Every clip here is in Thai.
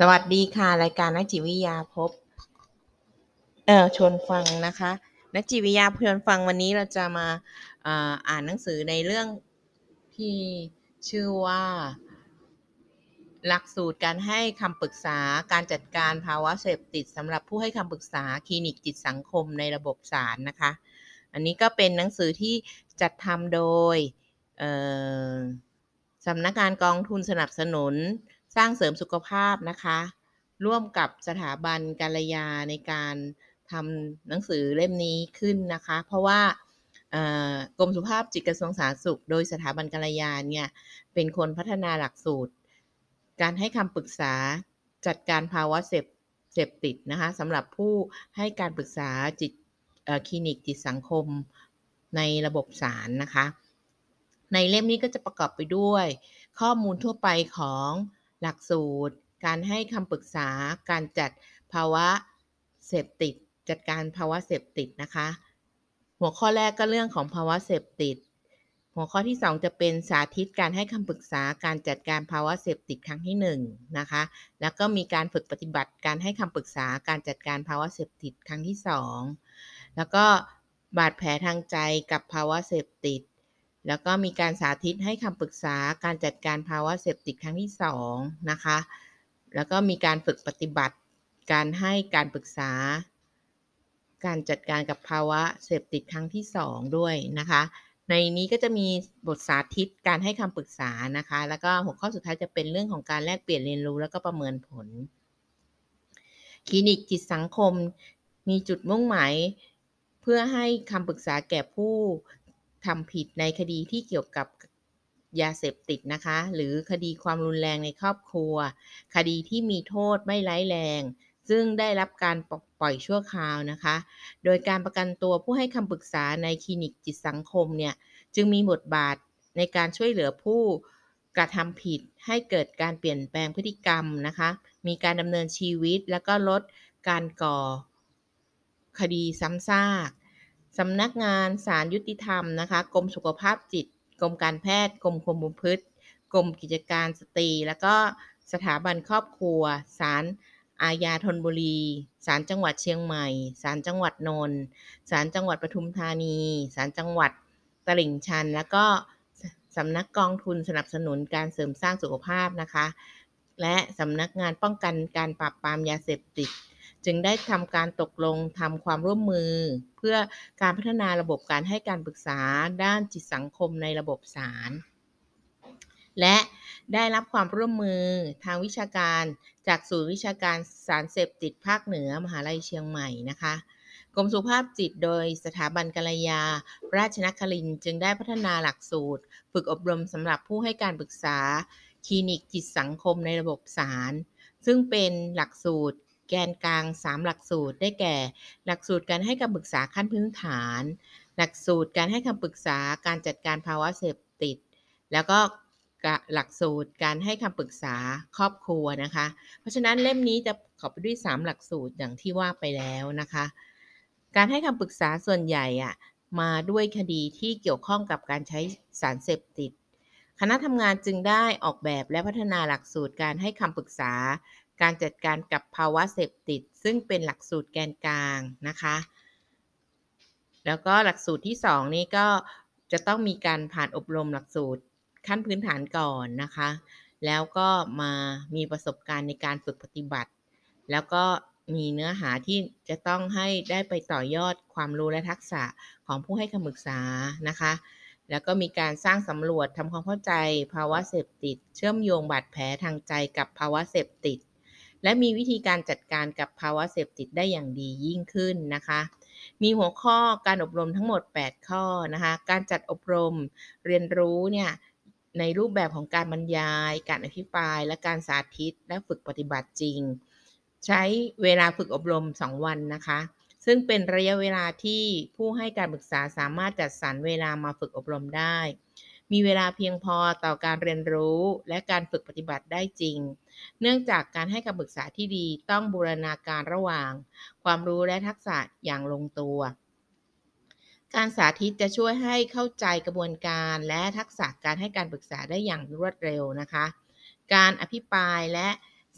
สวัสดีค่ะ รายการนักจิตวิทยาพบ เอ่อชวนฟังนะคะ นักจิตวิทยาชวนฟังวันนี้เราจะมาอ่าอ่านหนังสือในเรื่องที่ชื่อว่า หลักสูตรการให้คำปรึกษาการจัดการภาวะเสพติดสำหรับผู้ให้คำปรึกษาคลินิกจิตสังคมในระบบศาลนะคะ อันนี้ก็เป็นหนังสือที่จัดทำโดยสำนักงานกองทุนสนับสนุน สร้างเสริมสุขภาพนะคะ ร่วมกับสถาบันการยาในการทำหนังสือเล่มนี้ขึ้นนะคะ เพราะว่ากรมสุขภาพจิตกระทรวงสาธารณสุข โดยสถาบันการยาเนี่ยเป็นคนพัฒนาหลักสูตร การให้คำปรึกษาจัดการภาวะเสพเสพติดนะคะสำหรับผู้ให้การปรึกษาจิตคลินิกจิตสังคมในระบบศาลนะคะ ในเล่มนี้ก็จะประกอบไปด้วย ข้อมูลทั่วไปของ หลักสูตร การให้คำปรึกษา การจัดภาวะเสพติด จัดการภาวะเสพติดนะคะ หัวข้อแรกก็เรื่องของภาวะเสพติด หัวข้อที่ 2 จะเป็นสาธิตการให้คำปรึกษา การจัดการภาวะเสพติดครั้งที่1นะคะ แล้วก็มีการฝึกปฏิบัติการให้คำปรึกษา การจัดการภาวะเสพติดครั้งที่ 2 แล้วก็บาดแผลทางใจกับภาวะเสพติด แล้วก็มีการสาธิตให้คำปรึกษาการจัดการภาวะเสพติดครั้งที่2นะคะ แล้วก็มีการฝึกปฏิบัติ การให้การปรึกษา การจัดการกับภาวะเสพติดครั้งที่ 2 ด้วยนะคะ ในนี้ก็จะมีบทสาธิตการให้คำปรึกษานะคะ แล้วก็หัวข้อสุดท้ายจะเป็นเรื่องของการแลกเปลี่ยนเรียนรู้แล้วก็ประเมินผล คลินิกจิตสังคมมีจุดมุ่งหมายเพื่อให้คำปรึกษาแก่ผู้ ทำผิดในคดีที่เกี่ยวกับยาเสพติดนะคะ หรือคดีความรุนแรงในครอบครัว คดีที่มีโทษไม่ร้ายแรง ซึ่งได้รับการปล่อยชั่วคราวนะคะ โดยการประกันตัวผู้ให้คำปรึกษาในคลินิกจิตสังคมเนี่ย จึงมีบทบาทในการช่วยเหลือผู้กระทำผิดให้เกิดการเปลี่ยนแปลงพฤติกรรมนะคะ มีการดำเนินชีวิตแล้วก็ลดการก่อคดีซ้ำซาก สำนักงานศาลยุติธรรมนะคะกรมสุขภาพจิต กรมการแพทย์ กรมควบคุมพฤติกรมกิจการสตรี แล้วก็สถาบันครอบครัวศาลอาญาธนบุรีศาลจังหวัดเชียงใหม่ศาลจังหวัดนนท์ศาลจังหวัดปทุมธานีศาลจังหวัดตลิ่งชัน แล้วก็สำนักกองทุนสนับสนุนการเสริมสร้างสุขภาพนะคะ และสำนักงานป้องกันการปราบปรามยาเสพติด จึงได้ทำการตกลงทำความร่วมมือ เพื่อการพัฒนาระบบการให้การปรึกษาด้านจิตสังคมในระบบศาลและได้รับความร่วมมือทางวิชาการจากศูนย์วิชาการสารเสพติดภาคเหนือมหาลัยเชียงใหม่นะคะกรมสุขภาพจิตโดยสถาบันกัลยา ราชนครินจึงได้พัฒนาหลักสูตร ฝึกอบรมสำหรับผู้ให้การปรึกษา คลินิกจิตสังคมในระบบศาลซึ่งเป็นหลักสูตร แกนกลาง 3 หลักสูตรได้แก่ หลักสูตรการให้คำปรึกษาขั้นพื้นฐาน หลักสูตรการให้คำปรึกษาการจัดการภาวะเสพติด แล้วก็หลักสูตรการให้คำปรึกษาครอบครัวนะคะ เพราะฉะนั้นเล่มนี้จะขอบไปด้วย 3 หลักสูตรอย่างที่ว่าไปแล้วนะคะ การให้คำปรึกษาส่วนใหญ่อะมาด้วยคดีที่เกี่ยวข้องกับการใช้สารเสพติด คณะทำงานจึงได้ออกแบบและพัฒนาหลักสูตรการให้คำปรึกษา การจัดการกับภาวะเสพติด ซึ่งเป็นหลักสูตรแกนกลางนะคะ แล้วก็หลักสูตรที่ 2 นี้ก็จะต้องมีการผ่านอบรมหลักสูตรขั้นพื้นฐานก่อนนะคะ แล้วก็มามีประสบการณ์ในการฝึกปฏิบัติ แล้วก็มีเนื้อหาที่จะต้องให้ได้ไปต่อยอดความรู้และทักษะของผู้ให้คำปรึกษานะคะ แล้วก็มีการสร้างสำรวจทำความเข้าใจ ภาวะเสพติด เชื่อมโยงบาดแผลทางใจกับภาวะเสพติด และมีวิธีการจัดการกับภาวะเสพติดได้อย่างดียิ่งขึ้นนะคะ มีหัวข้อการอบรมทั้งหมด 8 ข้อนะคะ การจัดอบรมเรียนรู้เนี่ยในรูปแบบของการบรรยาย การอภิปราย และการสาธิต และฝึกปฏิบัติจริง ใช้เวลาฝึกอบรม 2 วันนะคะ ซึ่งเป็นระยะเวลาที่ผู้ให้การปรึกษาสามารถจัดสรรเวลามาฝึกอบรมได้ มีเวลาเพียงพอต่อการเรียนรู้และการฝึกปฏิบัติได้จริง เนื่องจากการให้คำปรึกษาที่ดีต้องบูรณาการระหว่าง ความรู้และทักษะอย่างลงตัว การสาธิตจะช่วยให้เข้าใจกระบวนการและทักษะการให้การปรึกษาได้อย่างรวดเร็วนะคะ การอภิปรายและ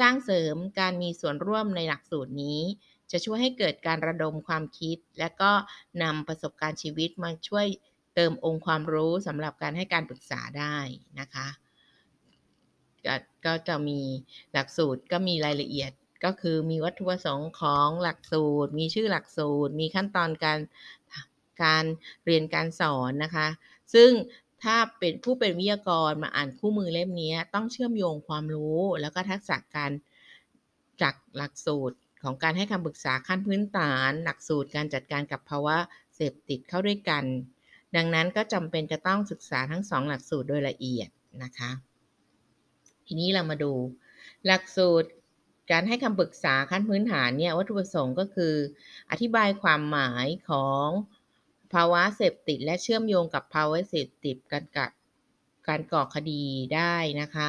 สร้างเสริมการมีส่วนร่วมในหลักสูตรนี้ จะช่วยให้เกิดการระดมความคิด และก็นำประสบการณ์ชีวิตมาช่วย เติมองค์ความรู้สำหรับการให้การปรึกษาได้นะคะก็จะมีหลักสูตรก็มีรายละเอียดก็คือมีวัตถุประสงค์ของหลักสูตร มีชื่อหลักสูตร มีขั้นตอนการการเรียนการสอนนะคะ ซึ่งถ้าเป็นผู้เป็นวิทยากรมาอ่านคู่มือเล่มนี้ต้องเชื่อมโยงความรู้แล้วก็ทักษะการจากหลักสูตรของการให้คำปรึกษาขั้นพื้นฐาน หลักสูตรการจัดการกับภาวะเสพติดเข้าด้วยกัน ดังนั้นก็จำเป็นจะต้องศึกษาทั้งสองหลักสูตรโดยละเอียดนะคะ ทีนี้เรามาดู หลักสูตรการให้คำปรึกษาขั้นพื้นฐานเนี่ยวัตถุประสงค์ก็คือ อธิบายความหมายของภาวะเสพติด และเชื่อมโยงกับภาวะเสพติดกันกับการก่อคดีได้นะคะ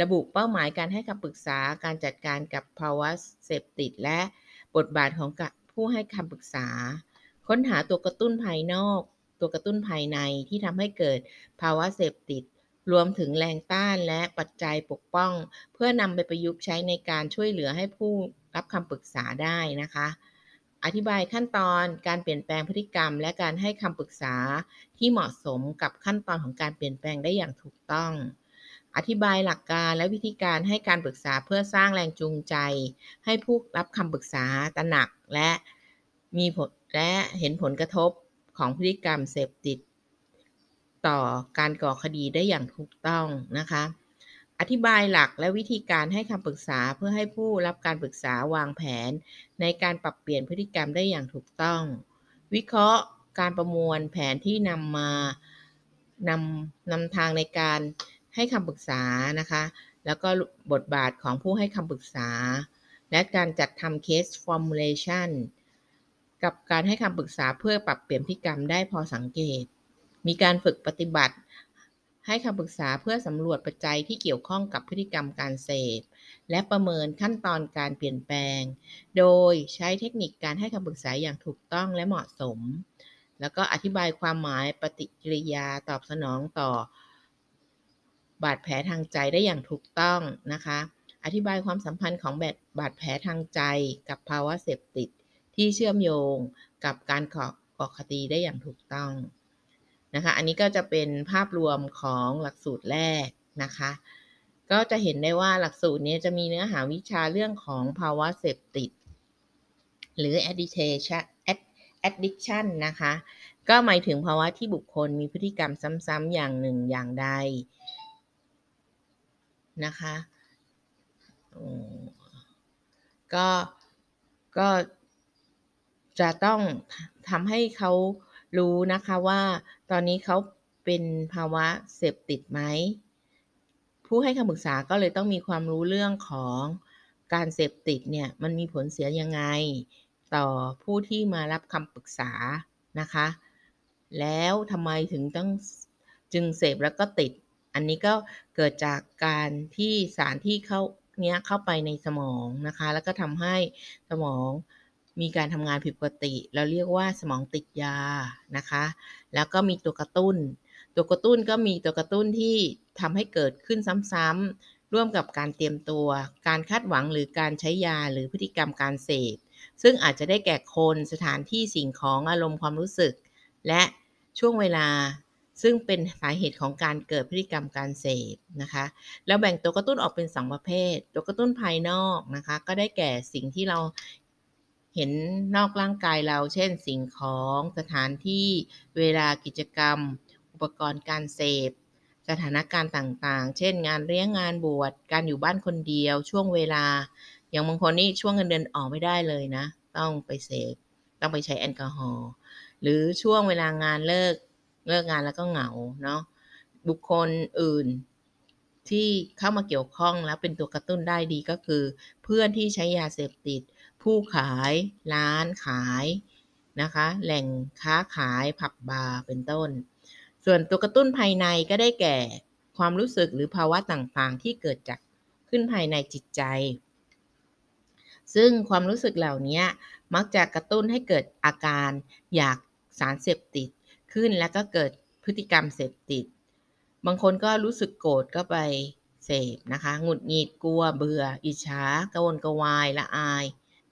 ระบุเป้าหมายการให้คำปรึกษาการจัดการกับภาวะเสพติด และบทบาทของผู้ให้คำปรึกษา ค้นหาตัวกระตุ้นภายนอก ตัวกระตุ้นภายในที่ทำให้เกิดภาวะเสพติด รวมถึงแรงต้านและปัจจัยปกป้อง เพื่อนำไปประยุกต์ใช้ในการช่วยเหลือให้ผู้รับคำปรึกษาได้นะคะ อธิบายขั้นตอนการเปลี่ยนแปลงพฤติกรรม และการให้คำปรึกษาที่เหมาะสมกับขั้นตอนของการเปลี่ยนแปลงได้อย่างถูกต้องอธิบายหลักการและวิธีการให้การปรึกษาเพื่อสร้างแรงจูงใจ ให้ผู้รับคำปรึกษาตระหนักและมีผลและเห็นผลกระทบ ของพฤติกรรมเสพติด ต่อการก่อคดีได้อย่างถูกต้องนะคะ อธิบายหลักและวิธีการให้คำปรึกษาเพื่อให้ผู้รับการปรึกษาวางแผน ในการปรับเปลี่ยนพฤติกรรมได้อย่างถูกต้อง วิเคราะห์การประมวลแผนที่นำมานำนำทางในการให้คำปรึกษานะคะ แล้วก็บทบาทของผู้ให้คำปรึกษา และการจัดทำ case formulation กับการให้คำปรึกษาเพื่อปรับเปลี่ยนพฤติกรรมได้พอสังเกต มีการฝึกปฏิบัติ ให้คำปรึกษาเพื่อสำรวจปัจจัยที่เกี่ยวข้องกับพฤติกรรมการเสพ และประเมินขั้นตอนการเปลี่ยนแปลง โดยใช้เทคนิคการให้คำปรึกษาอย่างถูกต้องและเหมาะสม แล้วก็อธิบายความหมายปฏิกิริยาตอบสนองต่อบาดแผลทางใจได้อย่างถูกต้องนะคะ อธิบายความสัมพันธ์ของแบบบาดแผลทางใจกับภาวะเสพติด ที่เชื่อมโยงกับการก่อคดีได้อย่างถูกต้องนะคะ อันนี้ก็จะเป็นภาพรวมของหลักสูตรแรกนะคะ ก็จะเห็นได้ว่าหลักสูตรนี้จะมีเนื้อหาวิชาเรื่องของภาวะเสพติด หรือ addiction addiction นะคะ ก็หมายถึงภาวะที่บุคคลมีพฤติกรรมซ้ำๆอย่างหนึ่งอย่างใดนะคะก็ก็ จะต้องทำให้เขารู้นะคะว่า ตอนนี้เขาเป็นภาวะเสพติดไหม ผู้ให้คำปรึกษาก็เลยต้องมีความรู้เรื่องของการเสพติดเนี่ยมันมีผลเสียยังไง ต่อผู้ที่มารับคำปรึกษานะคะ แล้วทำไมถึงต้องจึงเสพแล้วก็ติด อันนี้ก็เกิดจากการที่สารที่เข้าเนี้ยเข้าไปในสมองนะคะ แล้วก็ทำให้สมอง มีการทำงานผิดปกติ เราเรียกว่าสมองติดยานะคะ แล้วก็มีตัวกระตุ้น ตัวกระตุ้นก็มีตัวกระตุ้นที่ทำให้เกิดขึ้นซ้ำๆร่วมกับการเตรียมตัว การคาดหวังหรือการใช้ยาหรือพฤติกรรมการเสพซึ่งอาจจะได้แก่คนสถานที่สิ่งของอารมณ์ความรู้สึก และช่วงเวลาซึ่งเป็นสาเหตุของการเกิดพฤติกรรมการเสพนะคะ แล้วแบ่งตัวกระตุ้นออกเป็น 2 ประเภท ตัวกระตุ้นภายนอกนะคะ ก็ได้แก่สิ่งที่เรา เห็นนอกร่างกายเรา เช่น สิ่งของสถานที่เวลากิจกรรม อุปกรณ์การเสพ สถานการณ์ต่างๆ เช่น งานเลี้ยงงานบวชการอยู่บ้านคนเดียว ช่วงเวลา อย่างบางคนนี่ช่วงเงินเดือนออกไม่ได้เลยนะ ต้องไปเสพ ต้องไปใช้แอลกอฮอล์หรือช่วงเวลางานเลิกเลิกงานแล้วก็เหงาเนาะบุคคลอื่นที่เข้ามาเกี่ยวข้องแล้วเป็นตัวกระตุ้นได้ดีก็คือ เพื่อนที่ใช้ยาเสพติด ผู้ขาย ร้านขายนะคะ แหล่งค้าขายผับบาร์เป็นต้น ส่วนตัวกระตุ้นภายในก็ได้แก่ความรู้สึกหรือภาวะต่างๆ ที่เกิดจากขึ้นภายในจิตใจ ซึ่งความรู้สึกเหล่านี้มักจะกระตุ้นให้เกิดอาการอยากสารเสพติดขึ้นแล้วก็เกิดพฤติกรรมเสพติด บางคนก็รู้สึกโกรธก็ไปเสพนะคะ หงุดหงิดกลัวเบื่อ อิจฉากระวนกระวายละอาย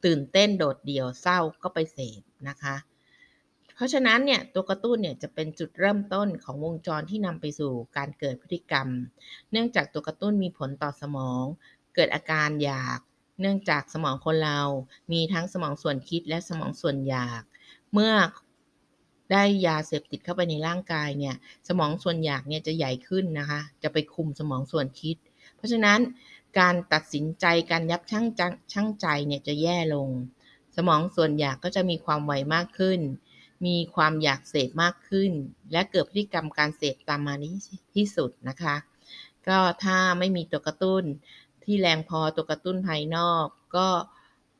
ตื่นเต้นโดดเดี่ยวเศร้าก็ไปเสพนะคะ เพราะฉะนั้นเนี่ยตัวกระตุ้นเนี่ยจะเป็นจุดเริ่มต้นของวงจรที่นำไปสู่การเกิดพฤติกรรม เนื่องจากตัวกระตุ้นมีผลต่อสมอง เกิดอาการอยาก เนื่องจากสมองคนเรา มีทั้งสมองส่วนคิดและสมองส่วนอยาก เมื่อได้ยาเสพติดเข้าไปในร่างกายเนี่ยสมองส่วนอยากเนี่ยจะใหญ่ขึ้นนะคะ จะไปคุมสมองส่วนคิด เพราะฉะนั้น การตัดสินใจการยับชั่งจังชั่งใจเนี่ยจะแย่ลง สมองส่วนอยากก็จะมีความไวมากขึ้น มีความอยากเสพมากขึ้น และเกิดพฤติกรรมการเสพตามมานี้ที่สุดนะคะ ก็ถ้าไม่มีตัวกระตุ้นที่แรงพอตัวกระตุ้นภายนอกก็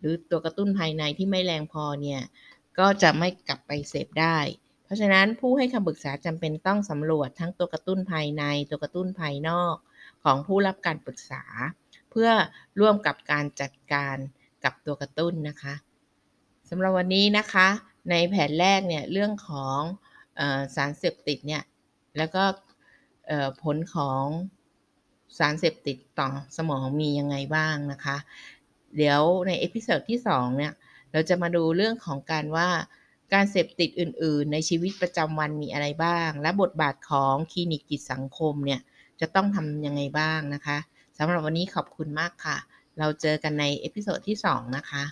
หรือตัวกระตุ้นภายในที่ไม่แรงพอเนี่ยก็จะไม่กลับไปเสพได้ เพราะฉะนั้นผู้ให้คำปรึกษาจำเป็นต้องสำรวจทั้งตัวกระตุ้นภายในตัวกระตุ้นภายนอกของผู้รับการปรึกษา เพื่อร่วมกับการจัดการกับตัวกระตุ้นนะคะสำหรับวันนี้นะคะ ในแผนแรกเนี่ยเรื่องของออสารเสพติดเนี่ยแล้วก็ผลของสารเสพติดต่อสมองมียังไงบ้างนะคะ เดี๋ยวใน episode ที่2เนี่ยเราจะมาดูเรื่องของการว่าการเสพติดอื่น ๆ ในชีวิตประจำวันมีอะไรบ้าง และบทบาทของคลินิกจิตสังคมเนี่ยจะต้องทำยังไงบ้างนะคะ สำหรับวันนี้ขอบคุณมากค่ะ เราเจอกันใน episode ที่ 2 นะคะ